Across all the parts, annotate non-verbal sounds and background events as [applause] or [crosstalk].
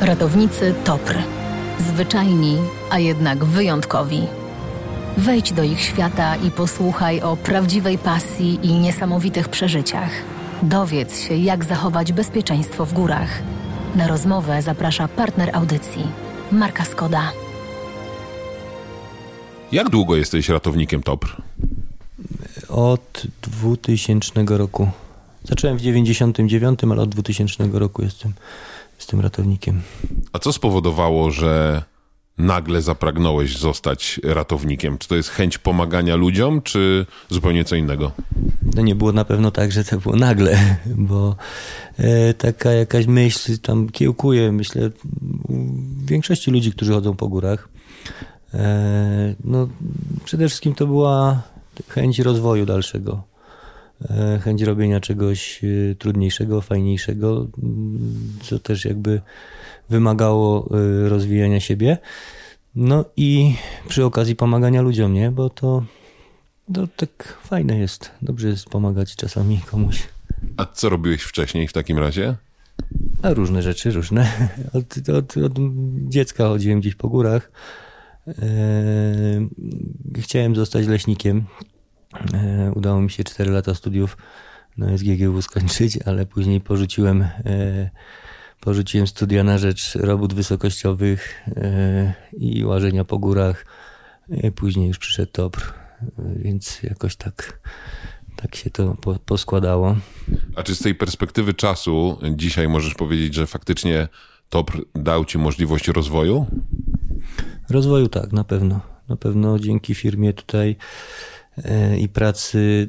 Ratownicy TOPR. Zwyczajni, a jednak wyjątkowi. Wejdź do ich świata i posłuchaj o prawdziwej pasji i niesamowitych przeżyciach. Dowiedz się, jak zachować bezpieczeństwo w górach. Na rozmowę zaprasza partner audycji. Marka Skoda. Jak długo jesteś ratownikiem TOPR? Od 2000 roku. Zacząłem w 99, ale od 2000 roku jestem, jestem ratownikiem. A co spowodowało, że nagle zapragnąłeś zostać ratownikiem? Czy to jest chęć pomagania ludziom, czy zupełnie co innego? No nie było na pewno tak, że to było nagle, [laughs] bo e, taka jakaś myśl tam kiełkuje, myślę, u większości ludzi, którzy chodzą po górach. E, no, przede wszystkim to była chęć rozwoju dalszego, chęć robienia czegoś e, trudniejszego, fajniejszego, co też jakby wymagało e, rozwijania siebie. No i przy okazji pomagania ludziom, nie? Bo to, to tak fajne jest. Dobrze jest pomagać czasami komuś. A co robiłeś wcześniej w takim razie? A różne rzeczy, różne. Od, od, od dziecka chodziłem gdzieś po górach. Chciałem zostać leśnikiem. Eee, Udało mi się 4 lata studiów na SGGW skończyć, ale później porzuciłem, eee, porzuciłem studia na rzecz robót wysokościowych eee, i łażenia po górach. Później już przyszedł TOPR, więc jakoś tak, tak się to po, poskładało. A czy z tej perspektywy czasu dzisiaj możesz powiedzieć, że faktycznie TOPR dał ci możliwość rozwoju? Rozwoju tak, na pewno. Na pewno dzięki firmie tutaj e, i pracy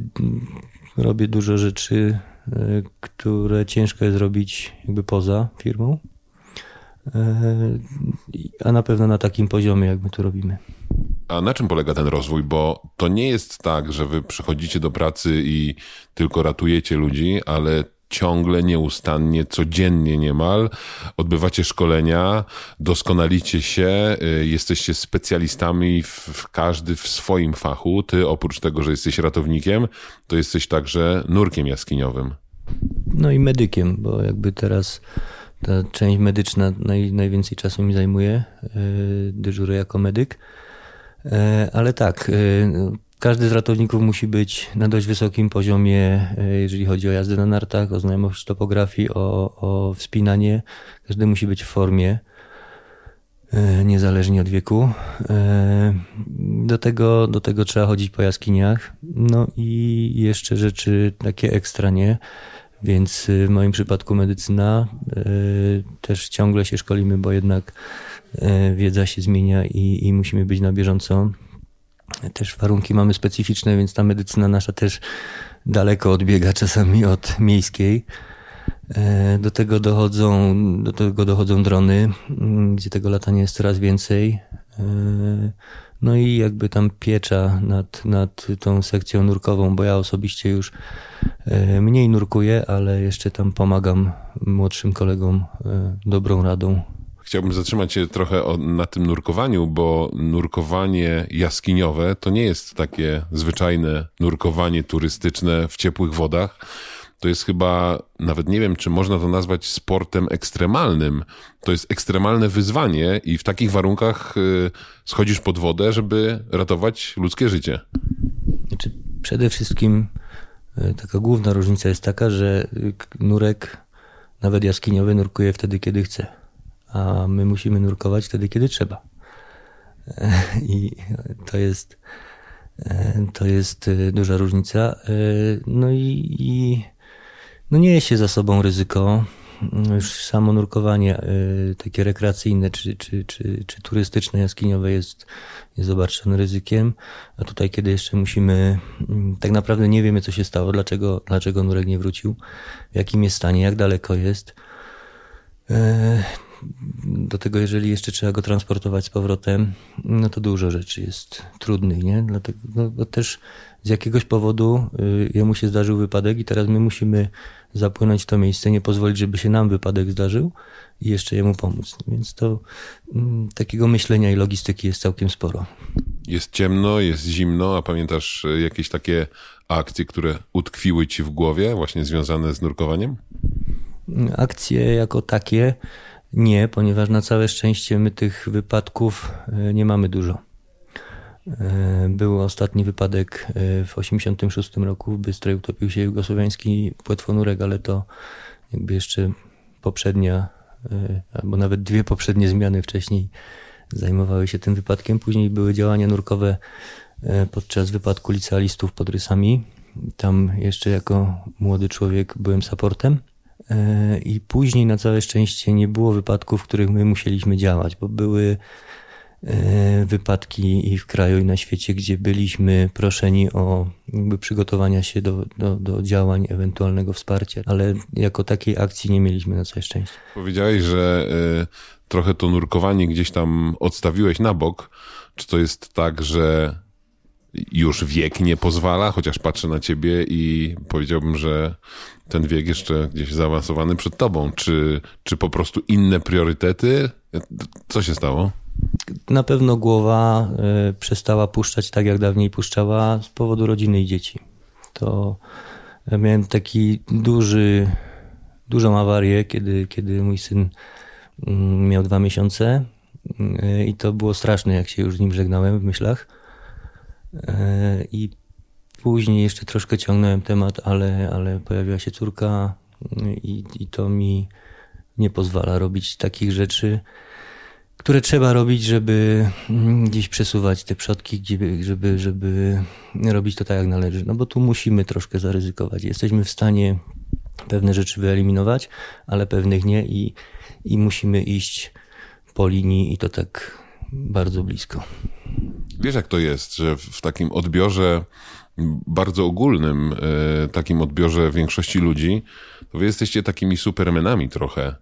robię dużo rzeczy, e, które ciężko jest robić jakby poza firmą. E, A na pewno na takim poziomie, jak my tu robimy. A na czym polega ten rozwój? Bo to nie jest tak, że wy przychodzicie do pracy i tylko ratujecie ludzi, ale ciągle, nieustannie, codziennie niemal odbywacie szkolenia, doskonalicie się, y, jesteście specjalistami w, w każdy w swoim fachu. Ty oprócz tego, że jesteś ratownikiem, to jesteś także nurkiem jaskiniowym. No i medykiem, bo jakby teraz ta część medyczna naj, najwięcej czasu mi zajmuje. e, Dyżurę jako medyk. E, Ale tak, e, każdy z ratowników musi być na dość wysokim poziomie, e, jeżeli chodzi o jazdę na nartach, o znajomość topografii, o, o wspinanie. Każdy musi być w formie e, niezależnie od wieku. E, Do tego, do tego trzeba chodzić po jaskiniach. No i jeszcze rzeczy takie ekstra nie. Więc w moim przypadku medycyna też ciągle się szkolimy, bo jednak wiedza się zmienia i, i musimy być na bieżąco. Też warunki mamy specyficzne, więc ta medycyna nasza też daleko odbiega czasami od miejskiej. E, Do tego dochodzą, do tego dochodzą drony, mm, gdzie tego latania jest coraz więcej. E, No i jakby tam piecza nad, nad tą sekcją nurkową, bo ja osobiście już e, mniej nurkuję, ale jeszcze tam pomagam młodszym kolegom dobrą radą. Chciałbym zatrzymać się trochę o, na tym nurkowaniu, bo nurkowanie jaskiniowe to nie jest takie zwyczajne nurkowanie turystyczne w ciepłych wodach. To jest chyba, nawet nie wiem, czy można to nazwać sportem ekstremalnym. To jest ekstremalne wyzwanie i w takich warunkach y, schodzisz pod wodę, żeby ratować ludzkie życie. Znaczy, przede wszystkim e, taka główna różnica jest taka, że y, nurek, nawet jaskiniowy, nurkuje wtedy, kiedy chce, a my musimy nurkować wtedy, kiedy trzeba. [laughs] I to jest, e, to jest e, duża różnica. E, No i, i no się za sobą ryzyko. Już samo nurkowanie takie rekreacyjne czy, czy, czy, czy turystyczne, jaskiniowe jest, jest obarczone ryzykiem. A tutaj, kiedy jeszcze musimy, mm, tak naprawdę nie wiemy, co się stało, dlaczego, dlaczego nurek nie wrócił, w jakim jest stanie, jak daleko jest. Do tego, jeżeli jeszcze trzeba go transportować z powrotem, no to dużo rzeczy jest trudnych, nie? Dlatego, no, bo też z jakiegoś powodu y, jemu się zdarzył wypadek i teraz my musimy zapłynąć w to miejsce, nie pozwolić, żeby się nam wypadek zdarzył i jeszcze jemu pomóc. Więc to mm, takiego myślenia i logistyki jest całkiem sporo. Jest ciemno, jest zimno, a pamiętasz y, jakieś takie akcje, które utkwiły ci w głowie, właśnie związane z nurkowaniem? Akcje jako takie Nie, ponieważ na całe szczęście my tych wypadków e, nie mamy dużo. E, był ostatni wypadek e, w 1986 roku w Bystrej, utopił się jugosłowiański płetwonurek, ale to jakby jeszcze poprzednia, albo nawet dwie poprzednie zmiany wcześniej zajmowały się tym wypadkiem. Później były działania nurkowe podczas wypadku licealistów pod Rysami. Tam jeszcze jako młody człowiek byłem supportem. E, I później na całe szczęście nie było wypadków, w których my musieliśmy działać, bo były e, wypadki i w kraju, i na świecie, gdzie byliśmy proszeni o jakby przygotowania się do, do, do działań, ewentualnego wsparcia, ale jako takiej akcji nie mieliśmy na całe szczęście. Powiedziałeś, że y, trochę to nurkowanie gdzieś tam odstawiłeś na bok. Czy to jest tak, że już wiek nie pozwala, chociaż patrzę na ciebie i powiedziałbym, że ten wiek jeszcze gdzieś zaawansowany przed tobą. Czy, czy po prostu inne priorytety? Co się stało? Na pewno głowa y, przestała puszczać tak, jak dawniej puszczała z powodu rodziny i dzieci. To ja miałem taki duży, dużą awarię, kiedy, kiedy mój syn y, miał dwa miesiące y, i to było straszne, jak się już z nim żegnałem w myślach. I Później jeszcze troszkę ciągnąłem temat, ale, ale pojawiła się córka i, i to mi nie pozwala robić takich rzeczy, które trzeba robić, żeby gdzieś przesuwać te przodki, żeby, żeby robić to tak jak należy. No bo tu musimy troszkę zaryzykować. Jesteśmy w stanie pewne rzeczy wyeliminować, ale pewnych nie i, i musimy iść po linii i to tak bardzo blisko. Wiesz jak to jest, że w takim odbiorze bardzo ogólnym e, takim odbiorze większości ludzi, to wy jesteście takimi supermenami trochę.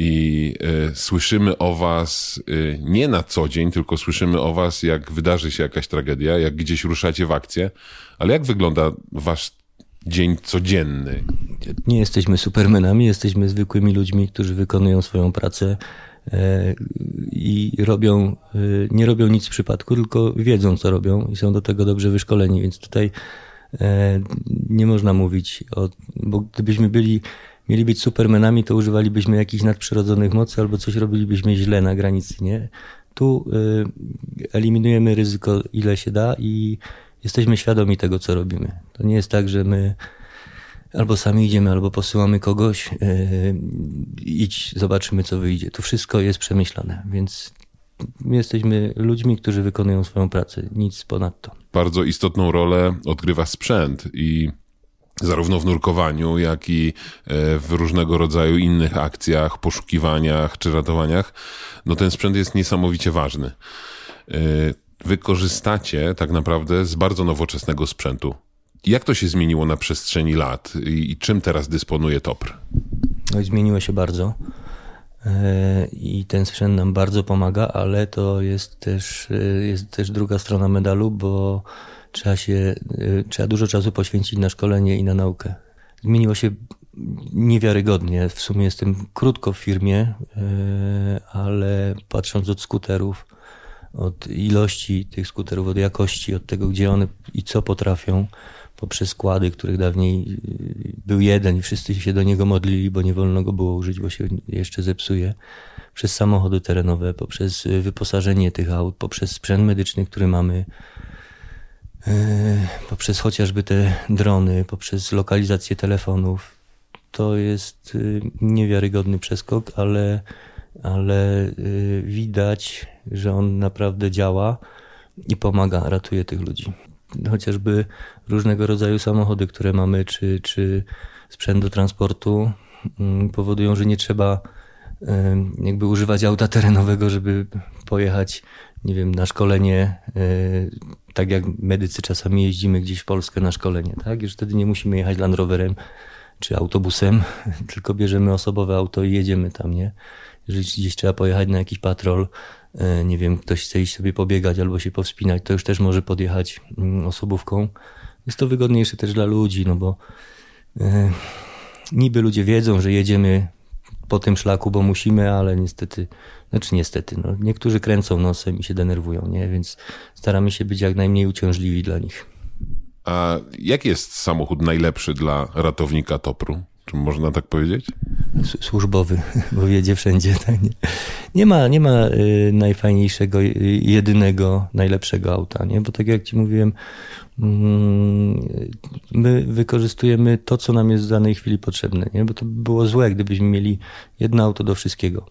I y, słyszymy o was y, nie na co dzień, tylko słyszymy o was, jak wydarzy się jakaś tragedia, jak gdzieś ruszacie w akcję. Ale jak wygląda wasz dzień codzienny? Nie jesteśmy supermenami, jesteśmy zwykłymi ludźmi, którzy wykonują swoją pracę i robią, e, nie robią nic w przypadku, tylko wiedzą, co robią i są do tego dobrze wyszkoleni, więc tutaj e, nie można mówić o, bo gdybyśmy byli, mieli być supermenami, to używalibyśmy jakichś nadprzyrodzonych mocy albo coś robilibyśmy źle na granicy, nie? Tu eliminujemy ryzyko ile się da i jesteśmy świadomi tego, co robimy. To nie jest tak, że my albo sami idziemy, albo posyłamy kogoś, yy, idź, zobaczymy, co wyjdzie. To wszystko jest przemyślane, więc jesteśmy ludźmi, którzy wykonują swoją pracę, nic ponadto. Bardzo istotną rolę odgrywa sprzęt i zarówno w nurkowaniu, jak i e, w różnego rodzaju innych akcjach, poszukiwaniach czy ratowaniach, no ten sprzęt jest niesamowicie ważny. E, wykorzystacie tak naprawdę z bardzo nowoczesnego sprzętu. Jak to się zmieniło na przestrzeni lat i czym teraz dysponuje TOPR? No zmieniło się bardzo e, i ten sprzęt nam bardzo pomaga, ale to jest też, e, jest też druga strona medalu, bo trzeba się, e, trzeba dużo czasu poświęcić na szkolenie i na naukę. Zmieniło się niewiarygodnie. W sumie jestem krótko w firmie, ale patrząc od skuterów, od ilości tych skuterów, od jakości, od tego, gdzie one i co potrafią, poprzez składy, których dawniej y, był jeden i wszyscy się do niego modlili, bo nie wolno go było użyć, bo się jeszcze zepsuje. Przez samochody terenowe, poprzez y, wyposażenie tych aut, poprzez sprzęt medyczny, który mamy, y, poprzez chociażby te drony, poprzez lokalizację telefonów. To jest niewiarygodny przeskok, ale, ale widać, że on naprawdę działa i pomaga, ratuje tych ludzi chociażby różnego rodzaju samochody, które mamy, czy, czy sprzęt do transportu mm, powodują, że nie trzeba jakby używać auta terenowego, żeby pojechać, nie wiem, na szkolenie, e, tak jak medycy czasami jeździmy gdzieś w Polskę na szkolenie, tak? Już wtedy nie musimy jechać Land Roverem czy autobusem, [laughs] tylko bierzemy osobowe auto i jedziemy tam, nie? Jeżeli gdzieś trzeba pojechać na jakiś patrol, E, nie wiem, ktoś chce iść sobie pobiegać albo się powspinać, to już też może podjechać mm, osobówką. Jest to wygodniejsze też dla ludzi, no bo e, niby ludzie wiedzą, że jedziemy po tym szlaku, bo musimy, ale niestety, znaczy niestety, no, niektórzy kręcą nosem i się denerwują, nie? Więc staramy się być jak najmniej uciążliwi dla nich. A jaki jest samochód najlepszy dla ratownika Topru? Czy można tak powiedzieć? Służbowy, [laughs] bo jedzie wszędzie. [laughs] Tak? Nie, nie ma, nie ma y, najfajniejszego, y, jedynego, najlepszego auta, nie? bo tak jak ci mówiłem, mm, my wykorzystujemy to, co nam jest w danej chwili potrzebne, nie? bo to by było złe, gdybyśmy mieli jedno auto do wszystkiego.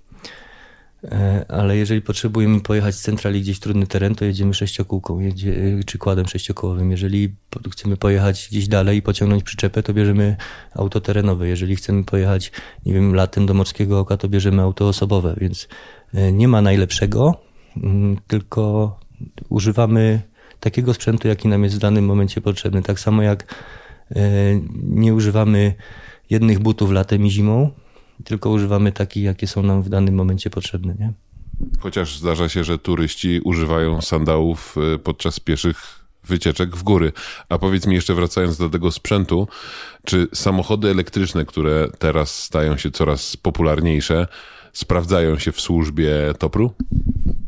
E, ale jeżeli potrzebujemy pojechać z centrali gdzieś trudny teren, to jedziemy sześciokółką jedzie, e, czy kładem sześciokołowym. Jeżeli chcemy pojechać gdzieś dalej i pociągnąć przyczepę, to bierzemy auto terenowe. Jeżeli chcemy pojechać, nie wiem, latem do Morskiego Oka, to bierzemy auto osobowe, więc e, nie ma najlepszego, mm, tylko używamy takiego sprzętu, jaki nam jest w danym momencie potrzebny. Tak samo jak nie używamy jednych butów latem i zimą, tylko używamy takich, jakie są nam w danym momencie potrzebne. Nie? Chociaż zdarza się, że turyści używają sandałów y, podczas pieszych wycieczek w góry. A powiedz mi jeszcze wracając do tego sprzętu, czy samochody elektryczne, które teraz stają się coraz popularniejsze, sprawdzają się w służbie Topru?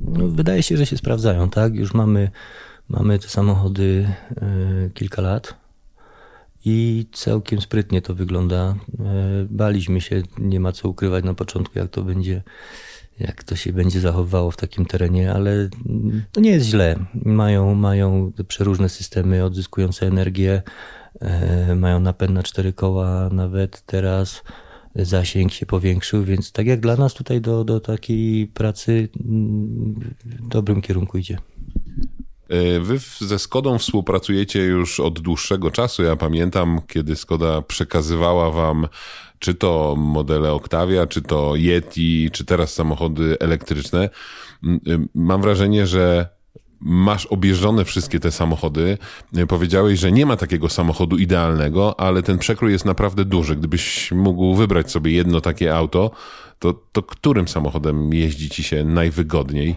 No, wydaje się, że się sprawdzają, tak? Już mamy, mamy te samochody y, kilka lat i całkiem sprytnie to wygląda. E, baliśmy się, nie ma co ukrywać na początku, jak to będzie, jak to się będzie zachowywało w takim terenie, ale to nie jest źle. Mają, mają przeróżne systemy odzyskujące energię, e, mają napęd na cztery koła nawet teraz zasięg się powiększył, więc tak jak dla nas tutaj do, do takiej pracy w dobrym kierunku idzie. E, wy ze Skodą współpracujecie już od dłuższego czasu. Ja pamiętam, kiedy Skoda przekazywała wam czy to modele Octavia, czy to Yeti, czy teraz samochody elektryczne. Y, mam wrażenie, że masz objeżdżone wszystkie te samochody. Y, powiedziałeś, że nie ma takiego samochodu idealnego, ale ten przekrój jest naprawdę duży. Gdybyś mógł wybrać sobie jedno takie auto, to, to którym samochodem jeździ ci się najwygodniej?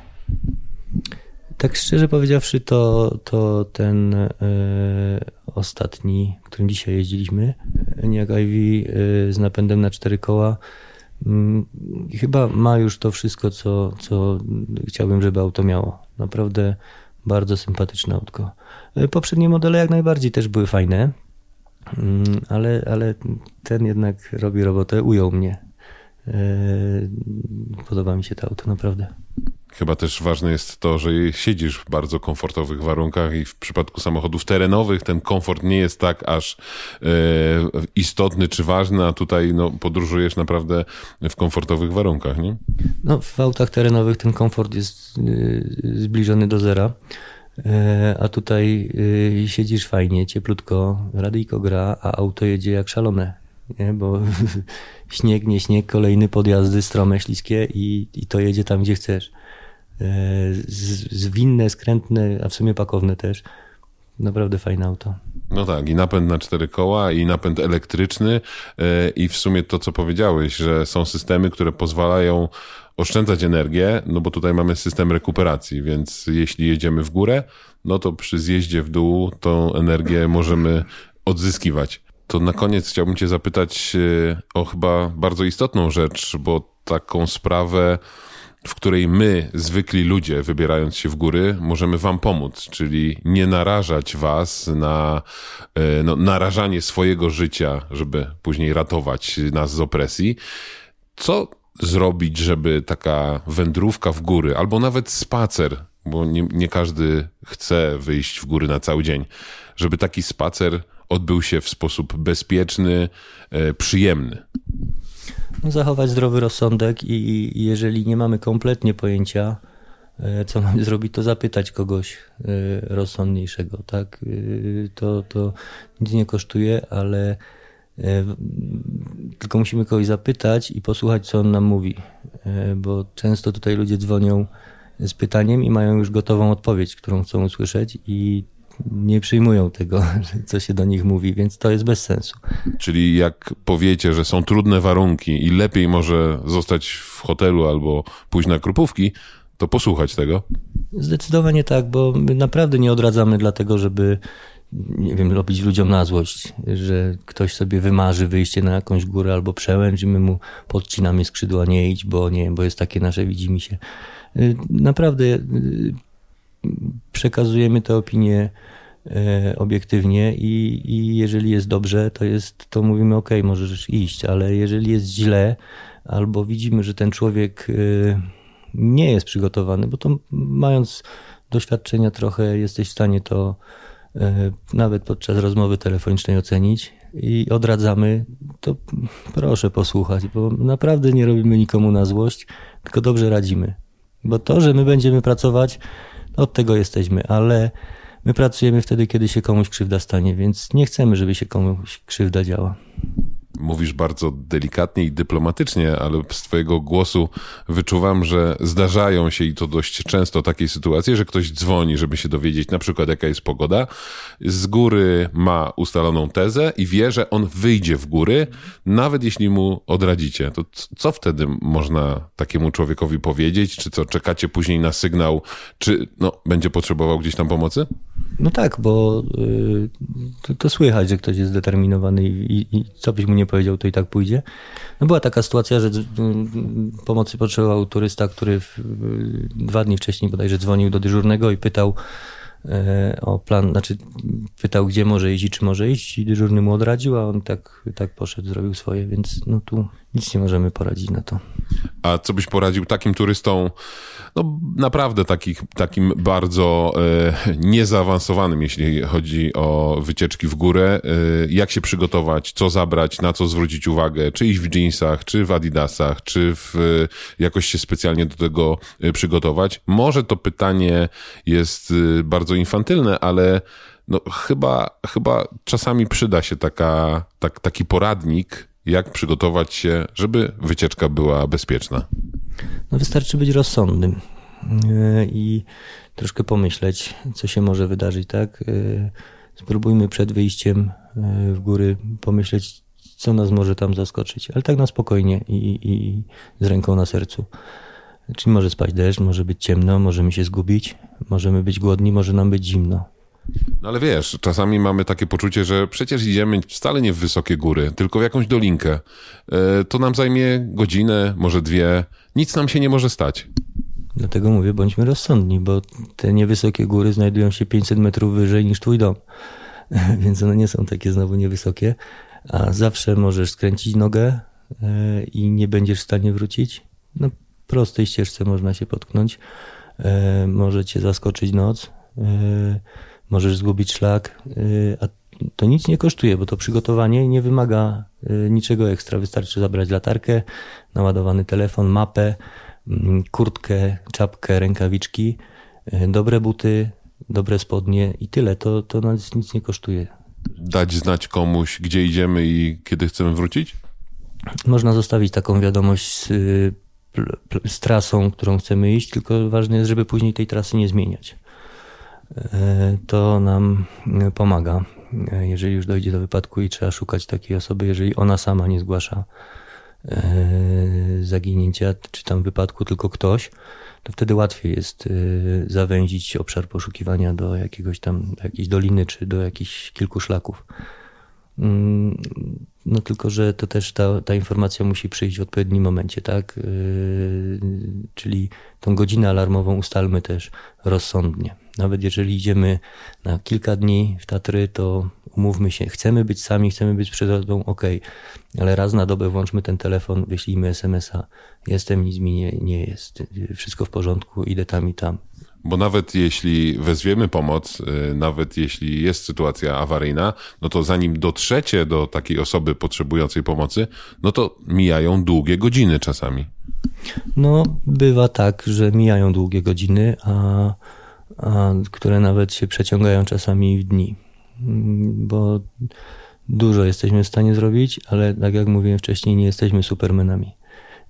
Tak szczerze powiedziawszy, to, to ten y, ostatni, którym dzisiaj jeździliśmy, Enyaq Ivy y, z napędem na cztery koła, y, chyba ma już to wszystko, co, co chciałbym, żeby auto miało. Naprawdę bardzo sympatyczne autko. Poprzednie modele jak najbardziej też były fajne, ale, ale ten jednak robi robotę, ujął mnie. Podoba mi się to auto, naprawdę. Chyba też ważne jest to, że siedzisz w bardzo komfortowych warunkach i w przypadku samochodów terenowych ten komfort nie jest tak aż e, istotny czy ważny, a tutaj no, podróżujesz naprawdę w komfortowych warunkach, nie? No, w autach terenowych ten komfort jest e, zbliżony do zera. E, a tutaj siedzisz fajnie, cieplutko, radyjko gra, a auto jedzie jak szalone, nie? bo [laughs] śnieg, nie śnieg, kolejne podjazdy strome, śliskie i, i to jedzie tam, gdzie chcesz. E, zwinne, skrętne, a w sumie pakowne też. Naprawdę fajne auto. No tak, i napęd na cztery koła, i napęd elektryczny, e, i w sumie to, co powiedziałeś, że są systemy, które pozwalają oszczędzać energię, no bo tutaj mamy system rekuperacji, więc jeśli jedziemy w górę, no to przy zjeździe w dół tą energię możemy odzyskiwać. To na koniec chciałbym Cię zapytać e, o chyba bardzo istotną rzecz, bo taką sprawę w której my, zwykli ludzie, wybierając się w góry, możemy wam pomóc, czyli nie narażać was na e, no, narażanie swojego życia, żeby później ratować nas z opresji. Co zrobić, żeby taka wędrówka w góry, albo nawet spacer, bo nie, nie każdy chce wyjść w góry na cały dzień, żeby taki spacer odbył się w sposób bezpieczny, e, przyjemny? Zachować zdrowy rozsądek i, i jeżeli nie mamy kompletnie pojęcia, e, co mamy [laughs] zrobić, to zapytać kogoś e, rozsądniejszego, tak? E, to, to nic nie kosztuje, ale tylko musimy kogoś zapytać i posłuchać, co on nam mówi, bo często tutaj ludzie dzwonią z pytaniem i mają już gotową odpowiedź, którą chcą usłyszeć i nie przyjmują tego, [laughs] co się do nich mówi, więc to jest bez sensu. Czyli jak powiecie, że są trudne warunki i lepiej może zostać w hotelu albo pójść na krupówki, to posłuchać tego? Zdecydowanie tak, bo my naprawdę nie odradzamy dlatego, żeby nie wiem, robić ludziom na złość, że ktoś sobie wymarzy wyjście na jakąś górę albo przełęcz i my mu podcinamy skrzydła, nie idź, bo nie, bo jest takie nasze widzimy się. Naprawdę przekazujemy te opinie e, obiektywnie i, i jeżeli jest dobrze, to jest, to mówimy ok, możesz iść, ale jeżeli jest źle, albo widzimy, że ten człowiek e, nie jest przygotowany, bo to mając doświadczenia trochę jesteś w stanie to e, nawet podczas rozmowy telefonicznej ocenić i odradzamy, to proszę posłuchać, bo naprawdę nie robimy nikomu na złość, tylko dobrze radzimy. Bo to, że my będziemy pracować, od tego jesteśmy, ale my pracujemy wtedy, kiedy się komuś krzywda stanie, więc nie chcemy, żeby się komuś krzywda działa mówisz bardzo delikatnie i dyplomatycznie, ale z twojego głosu wyczuwam, że zdarzają się i to dość często takie sytuacje, że ktoś dzwoni, żeby się dowiedzieć na przykład jaka jest pogoda, z góry ma ustaloną tezę i wie, że on wyjdzie w góry, nawet jeśli mu odradzicie. To co wtedy można takiemu człowiekowi powiedzieć? Czy co, czekacie później na sygnał, czy no, będzie potrzebował gdzieś tam pomocy? No tak, bo y, to, to, słychać, że ktoś jest zdeterminowany i, i, co byś mu nie powiedział, to i tak pójdzie. No była taka sytuacja, że pomocy potrzebował turysta, który w, dwa dni wcześniej bodajże dzwonił do dyżurnego i pytał o plan, znaczy pytał, gdzie może iść i czy może iść i dyżurny mu odradził, a on tak, tak poszedł, zrobił swoje, więc no tu nic nie możemy poradzić na to. A co byś poradził takim turystom, no naprawdę takich, takim bardzo e, niezaawansowanym, jeśli chodzi o wycieczki w górę. E, jak się przygotować, co zabrać, na co zwrócić uwagę, czy iść w jeansach, czy w adidasach, czy w, e, jakoś się specjalnie do tego e, przygotować. Może to pytanie jest e, bardzo infantylne, ale no, chyba, chyba czasami przyda się taka, tak, taki poradnik, jak przygotować się, żeby wycieczka była bezpieczna. No wystarczy być rozsądnym e, i troszkę pomyśleć, co się może wydarzyć, tak? E, spróbujmy przed wyjściem e, w góry pomyśleć, co nas może tam zaskoczyć, ale tak na spokojnie i, i z ręką na sercu. Czyli może spać deszcz, może być ciemno, możemy się zgubić, możemy być głodni, może nam być zimno. No ale wiesz, czasami mamy takie poczucie, że przecież idziemy wcale nie w wysokie góry, tylko w jakąś dolinkę. E, to nam zajmie godzinę, może dwie. Nic nam się nie może stać. Dlatego mówię, bądźmy rozsądni, bo te niewysokie góry znajdują się 500 metrów wyżej niż twój dom. [laughs] Więc one nie są takie znowu niewysokie. A zawsze możesz skręcić nogę e, i nie będziesz w stanie wrócić. No, prostej ścieżce można się potknąć. E, może cię zaskoczyć noc możesz zgubić szlak, y, a to nic nie kosztuje, bo to przygotowanie nie wymaga y, niczego ekstra. Wystarczy zabrać latarkę, naładowany telefon, mapę, mm, kurtkę, czapkę, rękawiczki, y, dobre buty, dobre spodnie i tyle. To, to nas nic nie kosztuje. Dać znać komuś, gdzie idziemy i kiedy chcemy wrócić? Można zostawić taką wiadomość z, z trasą, którą chcemy iść, tylko ważne jest, żeby później tej trasy nie zmieniać. E, to nam e, pomaga. E, jeżeli już dojdzie do wypadku i trzeba szukać takiej osoby, jeżeli ona sama nie zgłasza zaginięcia czy tam wypadku, tylko ktoś, to wtedy łatwiej jest zawęzić obszar poszukiwania do jakiegoś tam, do jakiejś doliny czy do jakichś kilku szlaków. Mm, no tylko, że to też ta, ta informacja musi przyjść w odpowiednim momencie, tak? Czyli tą godzinę alarmową ustalmy też rozsądnie. Nawet jeżeli idziemy na kilka dni w Tatry, to umówmy się, chcemy być sami, chcemy być z przyrodą, ok, ale raz na dobę włączmy ten telefon, wyślijmy SMS-a, jestem, nic mi nie, nie jest, wszystko w porządku, idę tam i tam. Bo nawet jeśli wezwiemy pomoc, y, nawet jeśli jest sytuacja awaryjna, no to zanim dotrzecie do takiej osoby potrzebującej pomocy, no to mijają długie godziny czasami. No, bywa tak, że mijają długie godziny, a które nawet się przeciągają czasami w dni, bo dużo jesteśmy w stanie zrobić, ale tak jak mówiłem wcześniej, nie jesteśmy supermenami.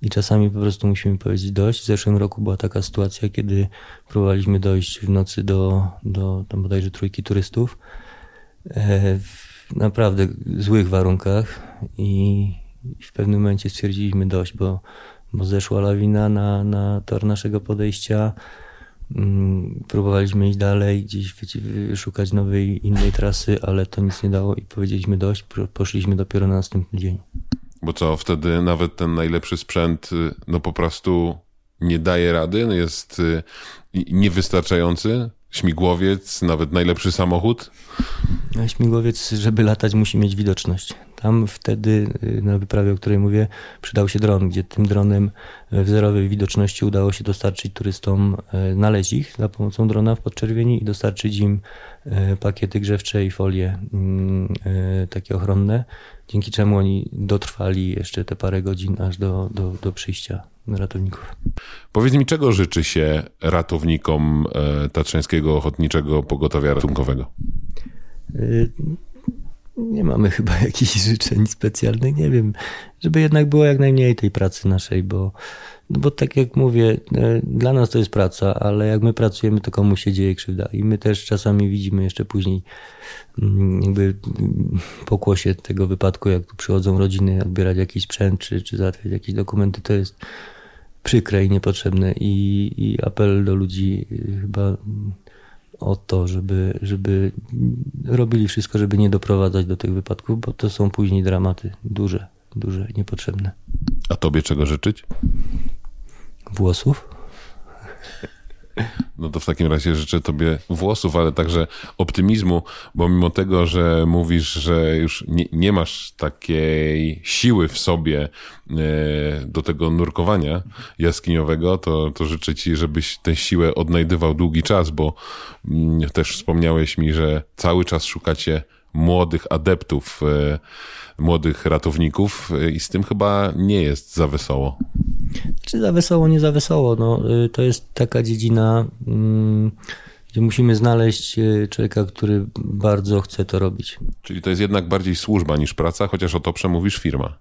I czasami po prostu musimy powiedzieć dość. W zeszłym roku była taka sytuacja, kiedy próbowaliśmy dojść w nocy do, do tam bodajże trójki turystów e, w naprawdę złych warunkach i w pewnym momencie stwierdziliśmy dość, bo, bo zeszła lawina na, na tor naszego podejścia Mm, próbowaliśmy iść dalej, gdzieś szukać nowej, innej trasy, ale to nic nie dało i powiedzieliśmy dość, poszliśmy dopiero na następny dzień. Bo co, wtedy nawet ten najlepszy sprzęt, y, no po prostu nie daje rady, no jest y, niewystarczający. śmigłowiec, nawet najlepszy samochód? Śmigłowiec, żeby latać, musi mieć widoczność. Tam wtedy y, na wyprawie, o której mówię, przydał się dron, gdzie tym dronem w zerowej widoczności udało się dostarczyć turystom, y, znaleźć ich za pomocą drona w podczerwieni i dostarczyć im y, pakiety grzewcze i folie mm, takie ochronne, dzięki czemu oni dotrwali jeszcze te parę godzin aż do, do, do przyjścia ratowników. Powiedz mi, czego życzy się ratownikom Tatrzańskiego Ochotniczego Pogotowia Ratunkowego? Nie mamy [laughs] chyba jakichś życzeń specjalnych, nie wiem, żeby jednak było jak najmniej tej pracy naszej, bo, no bo tak jak mówię, e, dla nas to jest praca, ale jak my pracujemy, to komuś się dzieje krzywda? I my też czasami widzimy jeszcze później mm, jakby mm, pokłosie tego wypadku, jak tu przychodzą rodziny odbierać jakiś sprzęt, czy, czy załatwiać jakieś dokumenty, to jest przykre i niepotrzebne. I, i apel do ludzi y, chyba o to, żeby, żeby robili wszystko, żeby nie doprowadzać do tych wypadków, bo to są później dramaty duże, duże, niepotrzebne. A tobie czego życzyć? Włosów. No to w takim razie życzę Tobie włosów, ale także optymizmu, bo mimo tego, że mówisz, że już nie, nie masz takiej siły w sobie e, do tego nurkowania jaskiniowego, to, to życzę Ci, żebyś tę siłę odnajdywał długi czas, bo mm, też wspomniałeś mi, że cały czas szukacie młodych adeptów, e, młodych ratowników e, i z tym chyba nie jest za wesoło. Czy za wesoło, nie za wesoło. No, y, to jest taka dziedzina, mm, gdzie musimy znaleźć y, człowieka, który bardzo chce to robić. Czyli to jest jednak bardziej służba niż praca, chociaż o to przemówisz firma.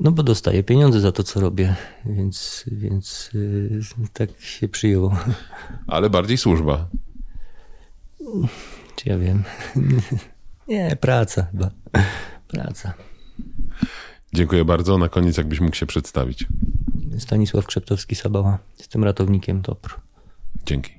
No bo dostaję pieniądze za to, co robię, więc, więc yy, tak się przyjęło. [laughs] Ale bardziej służba. Czy ja wiem? [laughs] Nie, praca chyba. Praca. Dziękuję bardzo. Na koniec jakbyś mógł się przedstawić. Stanisław Krzeptowski-Sabała. Jestem ratownikiem TOPR. Dzięki.